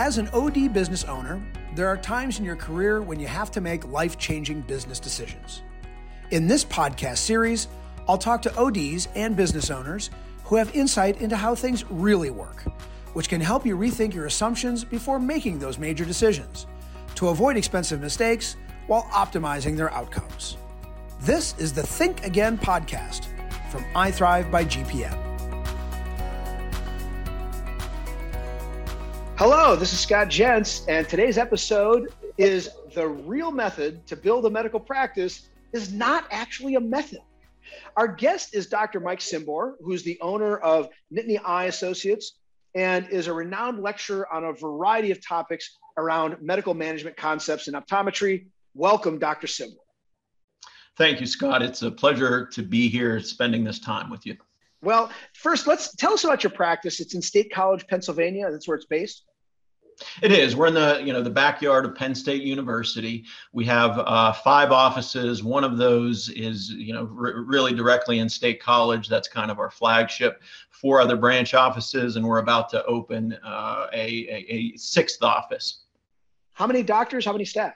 As an OD business owner, there are times in your career when you have to make life changing business decisions. In this podcast series, I'll talk to ODs and business owners who have insight into how things really work, which can help you rethink your assumptions before making those major decisions to avoid expensive mistakes while optimizing their outcomes. This is the Think Again podcast from iThrive by GPM. Hello, this is Scott Jens, and today's episode is the real method to build a medical practice is not actually a method. Our guest is Dr. Mike Cymbor, who's the owner of Nittany Eye Associates and is a renowned lecturer on a variety of topics around medical management concepts in optometry. Welcome, Dr. Cymbor. Thank you, Scott. It's a pleasure to be here spending this time with you. Well, first, let's tell us about your practice. It's in State College, Pennsylvania. That's where it's based. It is. We're in the you know the backyard of Penn State University. We have uh, five offices. One of those is you know r- really directly in State College. That's kind of our flagship. Four other branch offices, and we're about to open uh, a, a, a, sixth office. How many doctors? How many staff?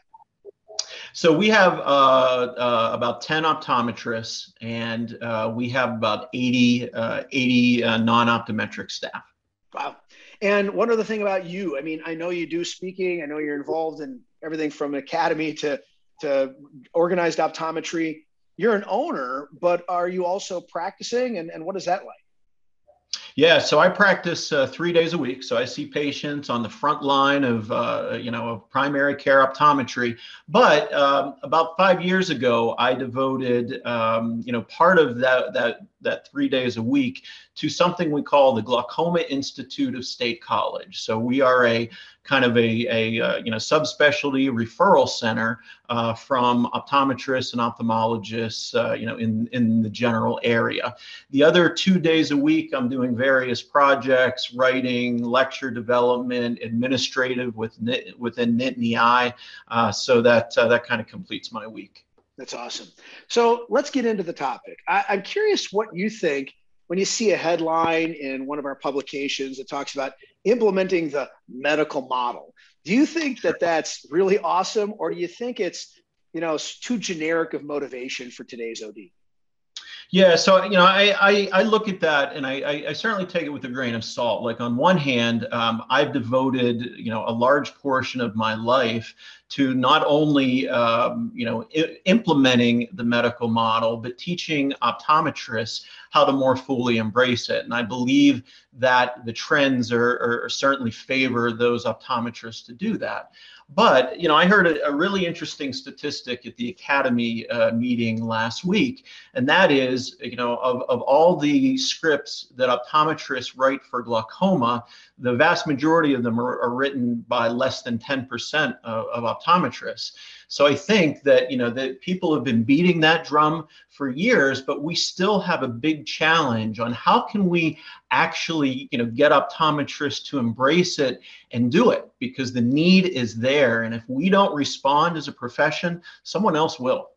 So we have uh, uh about 10 optometrists, and uh, we have about 80, uh, 80 non-optometric staff. And one other thing about you, I mean, I know you do speaking. I know you're involved in everything from academy to to organized optometry. You're an owner, but are you also practicing? And, and what is that like? Yeah, so I practice uh, three days a week. So I see patients on the front line of, uh, you know, of primary care optometry. But um, about five years ago, I devoted, um, you know, part of that that that three days a week to something we call the Glaucoma Institute of State College. So we are a kind of a, a uh, you know subspecialty referral center uh, from optometrists and ophthalmologists uh, you know in in the general area. The other two days a week, I'm doing various projects, writing, lecture development, administrative with within Nittany Eye, uh, so that uh, that kind of completes my week. That's awesome. So let's get into the topic. I, I'm curious what you think when you see a headline in one of our publications that talks about implementing the medical model. Do you think that that's really awesome, or do you think it's you know too generic of motivation for today's OD? Yeah, so you know, I I, I look at that and I, I certainly take it with a grain of salt. Like on one hand, um, I've devoted you know a large portion of my life to not only um, you know I- implementing the medical model, but teaching optometrists how to more fully embrace it. And I believe that the trends are, are certainly favor those optometrists to do that. But you know, I heard a, a really interesting statistic at the Academy uh, meeting last week, and that is, you know, of, of all the scripts that optometrists write for glaucoma, the vast majority of them are, are written by less than 10% of, of optometrists. So I think that you know that people have been beating that drum for years, but we still have a big challenge on how can we actually you know get optometrists to embrace it and do it because the need is there, and if we don't respond as a profession, someone else will.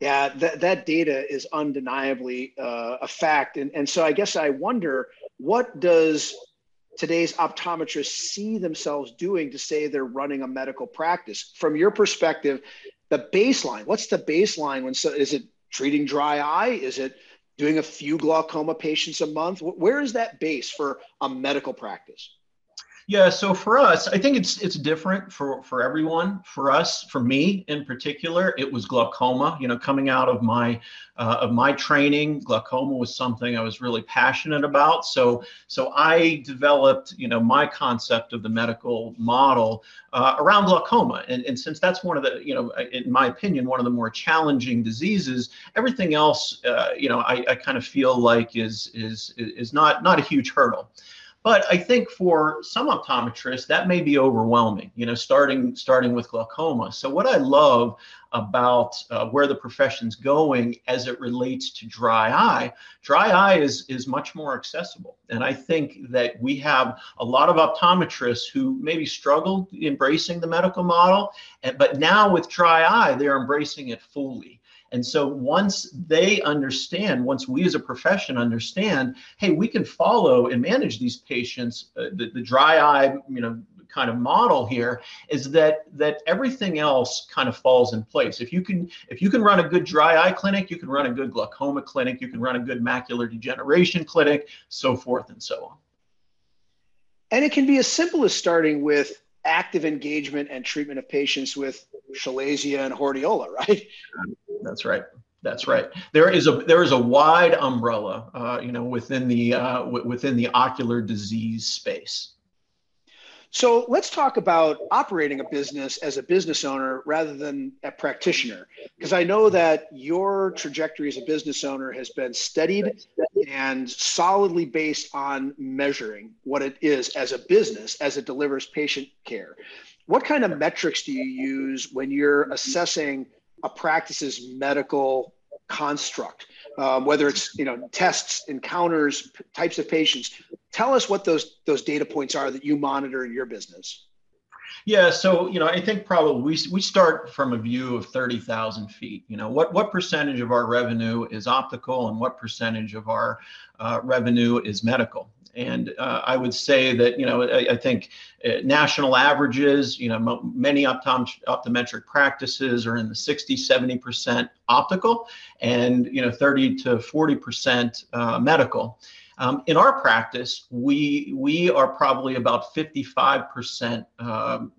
Yeah, that, that data is undeniably uh, a fact. And, and so I guess I wonder what does today's optometrists see themselves doing to say they're running a medical practice. From your perspective the baseline what's the baseline when so is it treating dry eye? Is it doing a few glaucoma patients a month? Where is that base for a medical practice yeah, so for us, I think it's it's different for for everyone. For us, for me in particular, it was glaucoma. You know, coming out of my uh, of my training, glaucoma was something I was really passionate about. So so I developed you know my concept of the medical model uh, around glaucoma, and and since that's one of the you know in my opinion one of the more challenging diseases, everything else uh, you know I, I kind of feel like is is is not not a huge hurdle. But I think for some optometrists, that may be overwhelming, you know, starting starting with glaucoma. So what I love about uh, where the profession's going as it relates to dry eye, dry eye is, is much more accessible. And I think that we have a lot of optometrists who maybe struggled embracing the medical model, but now with dry eye, they're embracing it fully. And so once they understand, once we as a profession understand, hey, we can follow and manage these patients, uh, the, the dry eye, you know, kind of model here is that that everything else kind of falls in place. If you can if you can run a good dry eye clinic, you can run a good glaucoma clinic, you can run a good macular degeneration clinic, so forth and so on. And it can be as simple as starting with active engagement and treatment of patients with chalazia and hordeola, right? That's right. That's right. There is a there is a wide umbrella, uh, you know, within the uh, w- within the ocular disease space. So let's talk about operating a business as a business owner rather than a practitioner, because I know that your trajectory as a business owner has been studied and solidly based on measuring what it is as a business as it delivers patient care. What kind of metrics do you use when you're assessing a practice's medical construct? Um, whether it's you know tests, encounters, p- types of patients. Tell us what those those data points are that you monitor in your business. Yeah, so you know, I think probably we, we start from a view of thirty thousand feet. You know, what what percentage of our revenue is optical, and what percentage of our uh, revenue is medical? And uh, I would say that, you know, I, I think uh, national averages, you know, m- many optom- optometric practices are in the 60, 70% optical and, you know, 30 to 40% uh, medical. Um, in our practice, we we are probably about 55% um,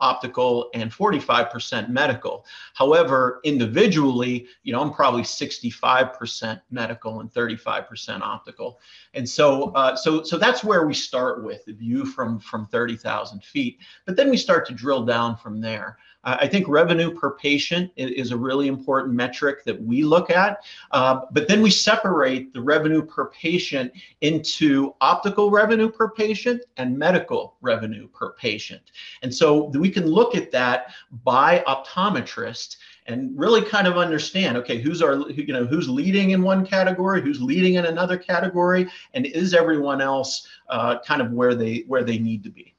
optical and 45% medical. However, individually, you know, I'm probably 65% medical and 35% optical. And so, uh, so, so that's where we start with the view from from 30,000 feet. But then we start to drill down from there. I think revenue per patient is a really important metric that we look at. Uh, but then we separate the revenue per patient into optical revenue per patient and medical revenue per patient. And so we can look at that by optometrist and really kind of understand okay who's our you know who's leading in one category who's leading in another category and is everyone else uh, kind of where they where they need to be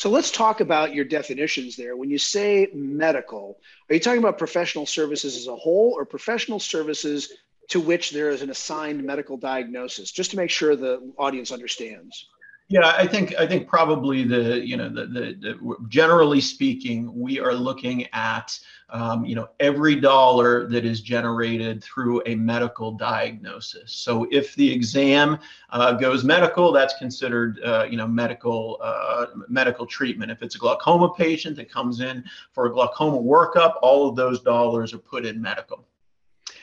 so let's talk about your definitions there. When you say medical, are you talking about professional services as a whole or professional services to which there is an assigned medical diagnosis? Just to make sure the audience understands. Yeah, I think I think probably the you know the, the, the generally speaking, we are looking at um, you know every dollar that is generated through a medical diagnosis. So if the exam uh, goes medical, that's considered uh, you know medical uh, medical treatment. If it's a glaucoma patient that comes in for a glaucoma workup, all of those dollars are put in medical.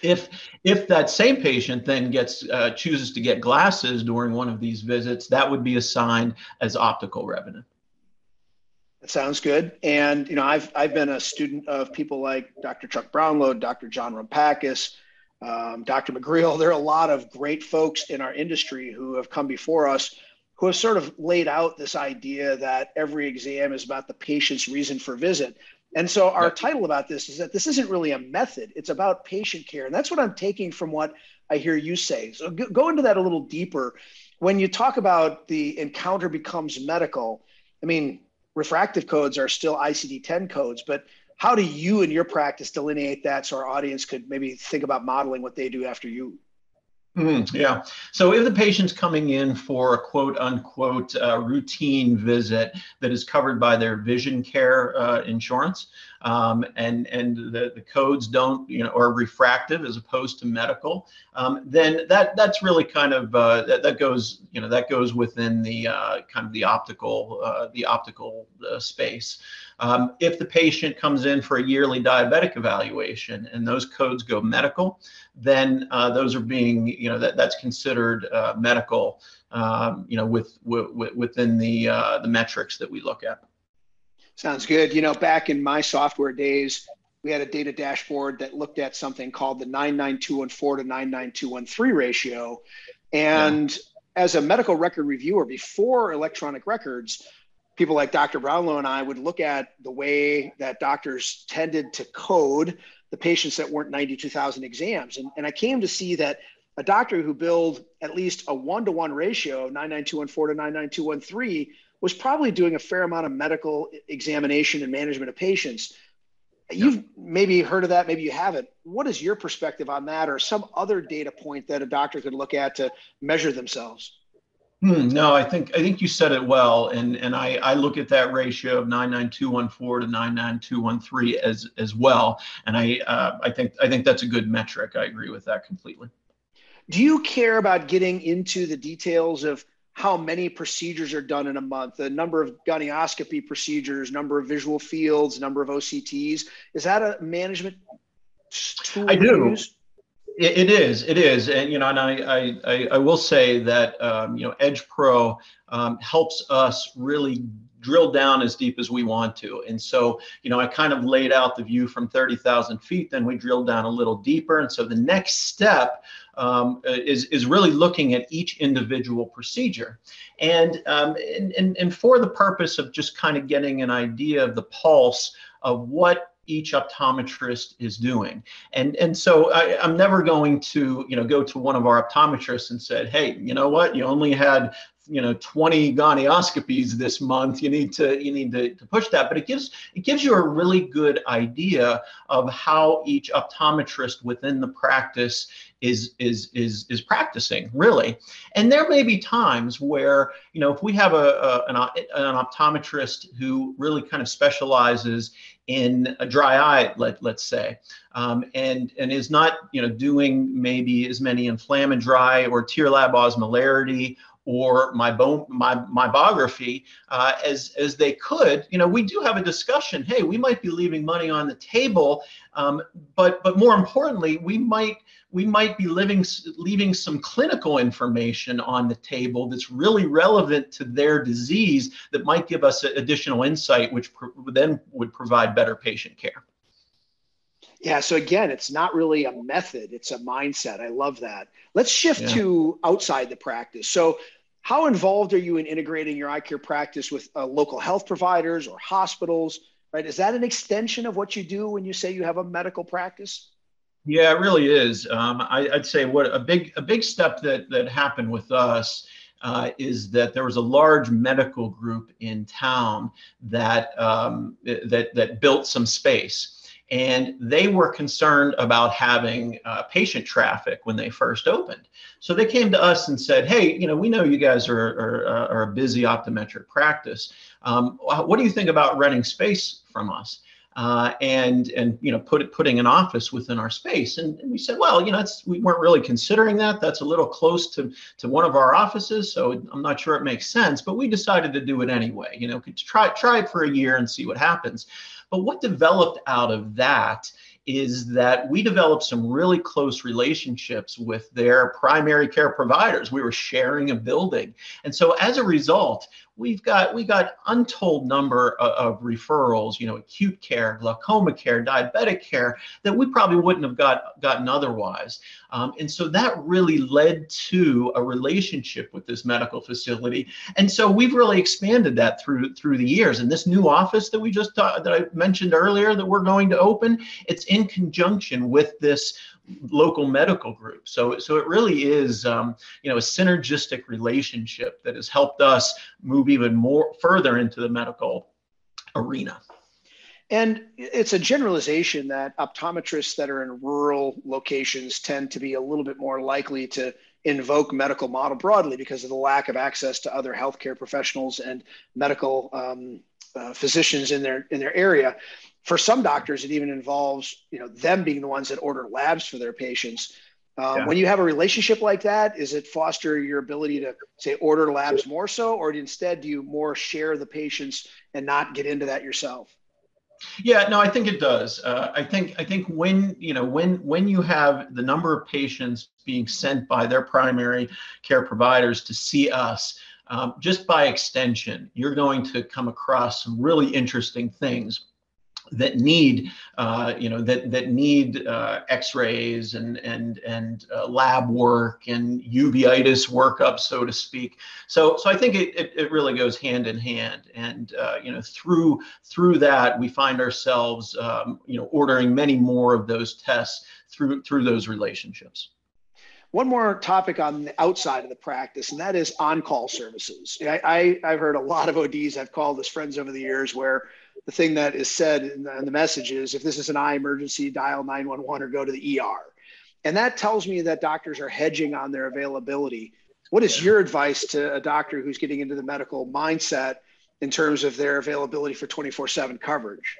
If if that same patient then gets uh, chooses to get glasses during one of these visits, that would be assigned as optical revenue. That sounds good. And you know, I've I've been a student of people like Dr. Chuck Brownlow, Dr. John Rumpakis, um, Dr. McGreal. There are a lot of great folks in our industry who have come before us who have sort of laid out this idea that every exam is about the patient's reason for visit. And so our title about this is that this isn't really a method, it's about patient care. And that's what I'm taking from what I hear you say. So go into that a little deeper. When you talk about the encounter becomes medical, I mean, refractive codes are still ICD 10 codes, but how do you in your practice delineate that so our audience could maybe think about modeling what they do after you? Mm, yeah. So if the patient's coming in for a quote unquote uh, routine visit that is covered by their vision care uh, insurance, um, and and the, the codes don't you know are refractive as opposed to medical, um, then that that's really kind of uh, that, that goes you know that goes within the uh, kind of the optical uh, the optical uh, space. Um, if the patient comes in for a yearly diabetic evaluation and those codes go medical, then uh, those are being, you know, that, that's considered uh, medical, um, you know, with, with within the uh, the metrics that we look at. Sounds good. You know, back in my software days, we had a data dashboard that looked at something called the 99214 to 99213 ratio. And yeah. as a medical record reviewer, before electronic records, people like Dr. Brownlow and I would look at the way that doctors tended to code the patients that weren't 92,000 exams. And, and I came to see that a doctor who billed at least a one to one ratio of 99214 to 99213 was probably doing a fair amount of medical examination and management of patients. You've maybe heard of that, maybe you haven't. What is your perspective on that, or some other data point that a doctor could look at to measure themselves? Hmm, no, I think I think you said it well, and and I, I look at that ratio of nine nine two one four to nine nine two one three as as well, and I uh, I think I think that's a good metric. I agree with that completely. Do you care about getting into the details of how many procedures are done in a month, the number of gonioscopy procedures, number of visual fields, number of OCTs? Is that a management tool? I do. It is. It is, and you know, and I I, I will say that um, you know Edge Pro um, helps us really drill down as deep as we want to. And so, you know, I kind of laid out the view from 30,000 feet, then we drilled down a little deeper. And so the next step um, is, is really looking at each individual procedure. And, um, and, and, and for the purpose of just kind of getting an idea of the pulse of what each optometrist is doing. And and so I, am never going to you know go to one of our optometrists and said, hey, you know what, you only had you know 20 gonioscopies this month. You need to you need to, to push that. But it gives it gives you a really good idea of how each optometrist within the practice is is is is practicing really. And there may be times where you know if we have a, a an, an optometrist who really kind of specializes in a dry eye let, let's say um, and and is not you know doing maybe as many InflammaDry or TearLab osmolarity or my bone my meibography uh, as as they could you know we do have a discussion hey we might be leaving money on the table um, but but more importantly we might we might be living leaving some clinical information on the table that's really relevant to their disease that might give us additional insight which then would provide better patient care yeah. So again, it's not really a method, it's a mindset. I love that. Let's shift yeah. to outside the practice. So how involved are you in integrating your eye care practice with uh, local health providers or hospitals? Right? Is that an extension of what you do when you say you have a medical practice? Yeah, it really is. Um, I, would say what a big a big step that that happened with us uh, is that there was a large medical group in town that um, that that built some space and they were concerned about having uh, patient traffic when they first opened. So they came to us and said, "Hey, you know, we know you guys are are, uh, are a busy optometric practice. Um, what do you think about renting space from us?" Uh, and and you know put putting an office within our space and, and we said well you know we weren't really considering that that's a little close to to one of our offices so i'm not sure it makes sense but we decided to do it anyway you know try try it for a year and see what happens but what developed out of that is that we developed some really close relationships with their primary care providers. We were sharing a building. And so as a result, we've got we got untold number of, of, referrals you know acute care glaucoma care diabetic care that we probably wouldn't have got gotten otherwise. Um, and so that really led to a relationship with this medical facility. And so we've really expanded that through through the years. And this new office that we just uh, that i mentioned earlier that we're going to open it's in conjunction with this local medical group. So, so it really is, um, you know, a synergistic relationship that has helped us move even more further into the medical arena. And it's a generalization that optometrists that are in rural locations tend to be a little bit more likely to invoke medical model broadly because of the lack of access to other healthcare professionals and medical um, uh, physicians in their in their area for some doctors, it even involves you know them being the ones that order labs for their patients. Um, yeah. When you have a relationship like that, is it foster your ability to say order labs more so, or instead do you more share the patients and not get into that yourself? Yeah, no, I think it does. Uh, I think I think when you know when when you have the number of patients being sent by their primary care providers to see us, um, just by extension, you're going to come across some really interesting things that need uh, you know that that need uh, x-rays and and and uh, lab work and uveitis workup so to speak. So so i think it, it, it really goes hand in hand. And uh, you know through through that we find ourselves um, you know ordering many more of those tests through through those relationships. One more topic on the outside of the practice, and that is on-call services. I, I, have heard a lot of ODs I've called as friends over the years where the thing that is said in the, in the message is if this is an eye emergency, dial 911 or go to the ER. And that tells me that doctors are hedging on their availability. what is your advice to a doctor who's getting into the medical mindset in terms of their availability for 24 7 coverage?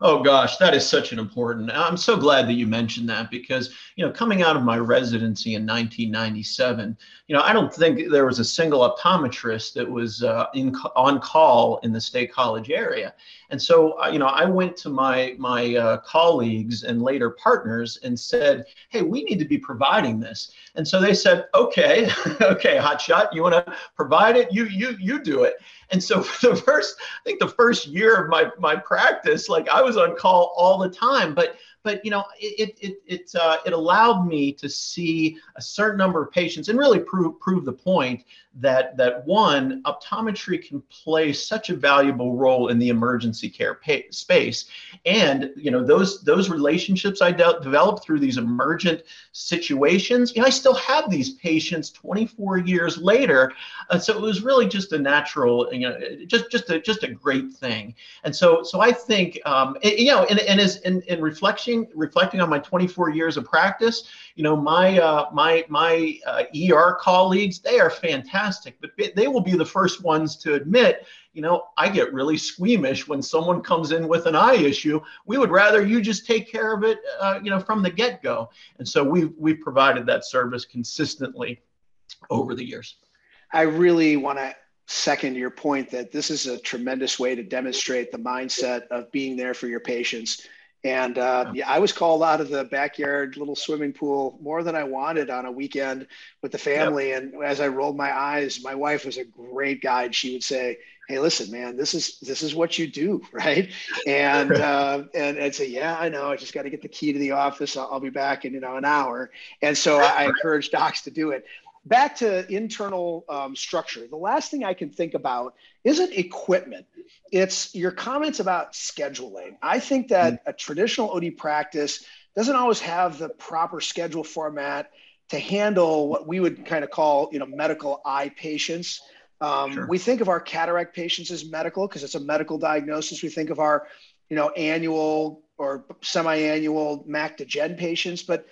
Oh gosh, that is such an important. I'm so glad that you mentioned that because you know, coming out of my residency in 1997, you know, I don't think there was a single optometrist that was uh, in on call in the State College area, and so uh, you know, I went to my my uh, colleagues and later partners and said, "Hey, we need to be providing this." And so they said, "Okay, okay, hotshot, you want to provide it? You you you do it." And so for the first, I think the first year of my my practice, like I was on call all the time, but but you know it it it uh, it allowed me to see a certain number of patients and really prove prove the point that that one optometry can play such a valuable role in the emergency care space. And you know those those relationships i de- developed through these emergent situations you know i still have these patients 24 years later. Uh, so it was really just a natural you know just just a just a great thing. And so so i think um, it, you know and, and as in, in reflection reflecting on my 24 years of practice you know my uh, my my uh, er colleagues they are fantastic but they will be the first ones to admit, you know, I get really squeamish when someone comes in with an eye issue. We would rather you just take care of it, uh, you know, from the get-go. And so we we provided that service consistently over the years. I really want to second your point that this is a tremendous way to demonstrate the mindset of being there for your patients and uh, yeah, I was called out of the backyard little swimming pool more than I wanted on a weekend with the family. Yep. And as I rolled my eyes, my wife was a great guide. She would say, "Hey, listen, man, this is this is what you do, right?" And uh, and I'd say, "Yeah, I know. I just got to get the key to the office. I'll, I'll, be back in you know an hour." And so I, I encourage docs to do it back to internal um, structure, the last thing I can think about isn't equipment. It's your comments about scheduling. I think that mm-hmm. a traditional OD practice doesn't always have the proper schedule format to handle what we would kind of call, you know, medical eye patients. Um, sure. We think of our cataract patients as medical because it's a medical diagnosis. We think of our, you know, annual or semi-annual mac degen patients, but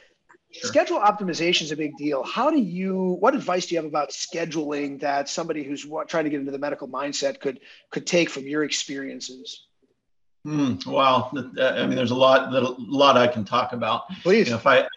Sure. Schedule optimization is a big deal. How do you? What advice do you have about scheduling that somebody who's trying to get into the medical mindset could could take from your experiences? Mm, well, I mean, there's a lot that a lot I can talk about. Please, you know, if I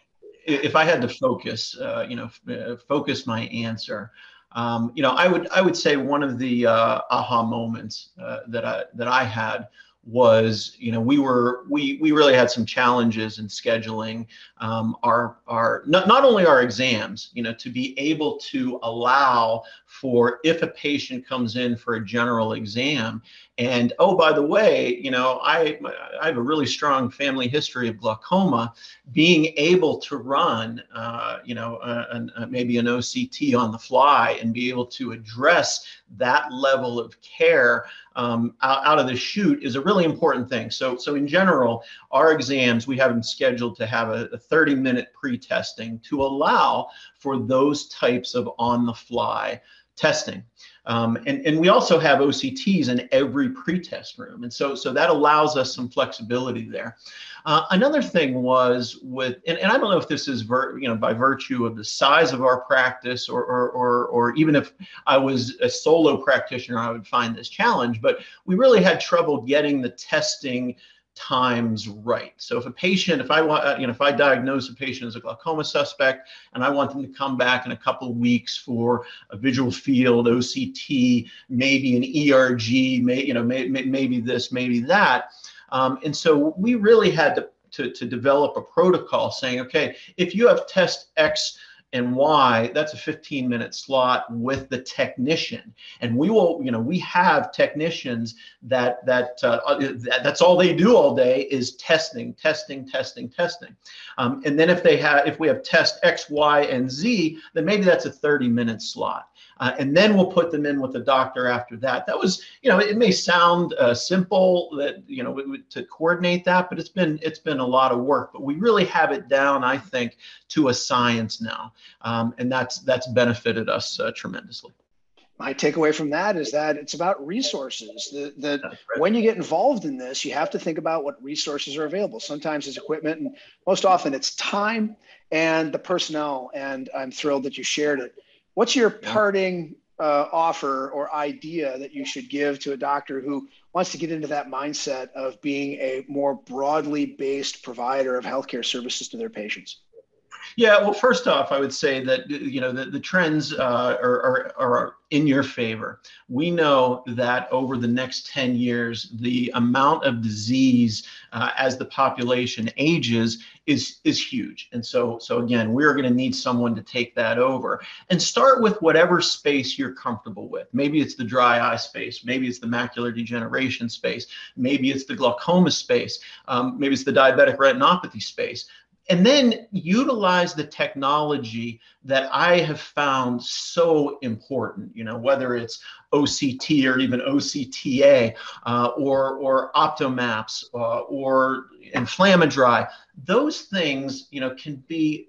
if I had to focus, uh, you know, uh, focus my answer. Um, you know, I would I would say one of the uh, aha moments uh, that I that I had was you know we were we we really had some challenges in scheduling um, our our not, not only our exams you know to be able to allow for if a patient comes in for a general exam. And oh by the way you know i i have a really strong family history of glaucoma. Being able to run uh, you know an, uh, maybe an oct on the fly and be able to address that level of care um, out, out, of the chute is a really important thing. So so in general our exams we have them scheduled to have a, a 30 minute pre-testing to allow for those types of on the fly testing. Um, and, and we also have OCTs in every pretest room. And so, so that allows us some flexibility there. Uh, another thing was with, and, and I don't know if this is, ver, you know, by virtue of the size of our practice or, or, or, or even if I was a solo practitioner, I would find this challenge, but we really had trouble getting the testing times right. So if a patient, if I want, uh, you know, if I diagnose a patient as a glaucoma suspect and I want them to come back in a couple of weeks for a visual field, OCT, maybe an ERG, may, you know, may, may, maybe this, maybe that. Um, and so we really had to, to, to develop a protocol saying, okay, if you have test X and why that's a 15 minute slot with the technician. And we will, you know, we have technicians that that, uh, uh that's all they do all day is testing, testing, testing, testing. Um, and then if they have, if we have test X, Y, and Z, then maybe that's a 30 minute slot. Uh, and then we'll put them in with the doctor after that. That was, you know, it may sound uh, simple that you know to coordinate that, but it's been it's been a lot of work. But we really have it down, I think, to a science now, um, and that's that's benefited us uh, tremendously my takeaway from that is that it's about resources. That, that right. when you get involved in this, you have to think about what resources are available. Sometimes it's equipment, and most often it's time and the personnel. And I'm thrilled that you shared it What's your parting uh, offer or idea that you should give to a doctor who wants to get into that mindset of being a more broadly based provider of healthcare services to their patients? Yeah, well, first off, I would say that you know the, the trends uh, are, are, are in your favor. We know that over the next 10 years, the amount of disease uh, as the population ages is is huge. And so so again, we're going to need someone to take that over and start with whatever space you're comfortable with. Maybe it's the dry eye space, maybe it's the macular degeneration space, maybe it's the glaucoma space, um, maybe it's the diabetic retinopathy space and then utilize the technology that I have found so important, you know, whether it's OCT or even OCTA uh, or, or Optomaps uh, or Inflammadry. Those things, you know, can be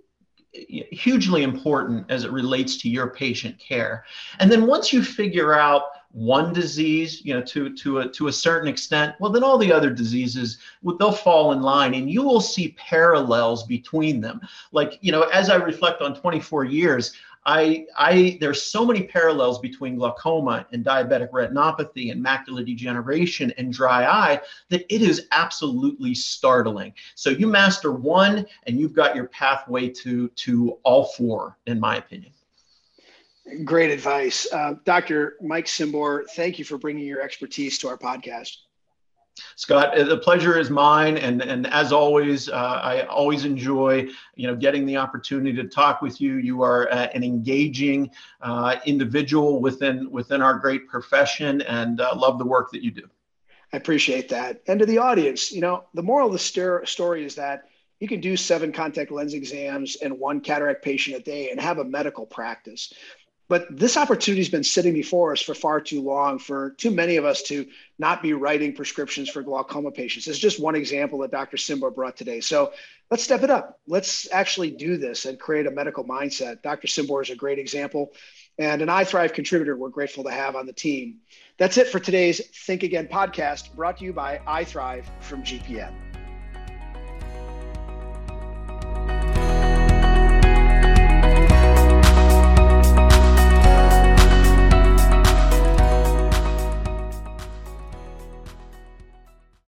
hugely important as it relates to your patient care. And then once you figure out one disease, you know, to to a to a certain extent, well, then all the other diseases they'll fall in line, and you will see parallels between them. Like you know, as I reflect on 24 years, I, I, there's so many parallels between glaucoma and diabetic retinopathy and macular degeneration and dry eye that it is absolutely startling. So you master one, and you've got your pathway to to all four, in my opinion. Great advice. Uh, Dr. Mike Cymbor, thank you for bringing your expertise to our podcast. Scott, uh, the pleasure is mine, and and as always, uh, I always enjoy you know getting the opportunity to talk with you. You are uh, an engaging uh, individual within within our great profession, and uh, love the work that you do. I appreciate that. And to the audience, you know, the moral of the story is that you can do seven contact lens exams and one cataract patient a day and have a medical practice. But this opportunity has been sitting before us for far too long, for too many of us to not be writing prescriptions for glaucoma patients. It's just one example that Dr. Cymbor brought today. So let's step it up. Let's actually do this and create a medical mindset. Dr. Cymbor is a great example and an iThrive contributor we're grateful to have on the team. That's it for today's Think Again podcast, brought to you by iThrive from GPN.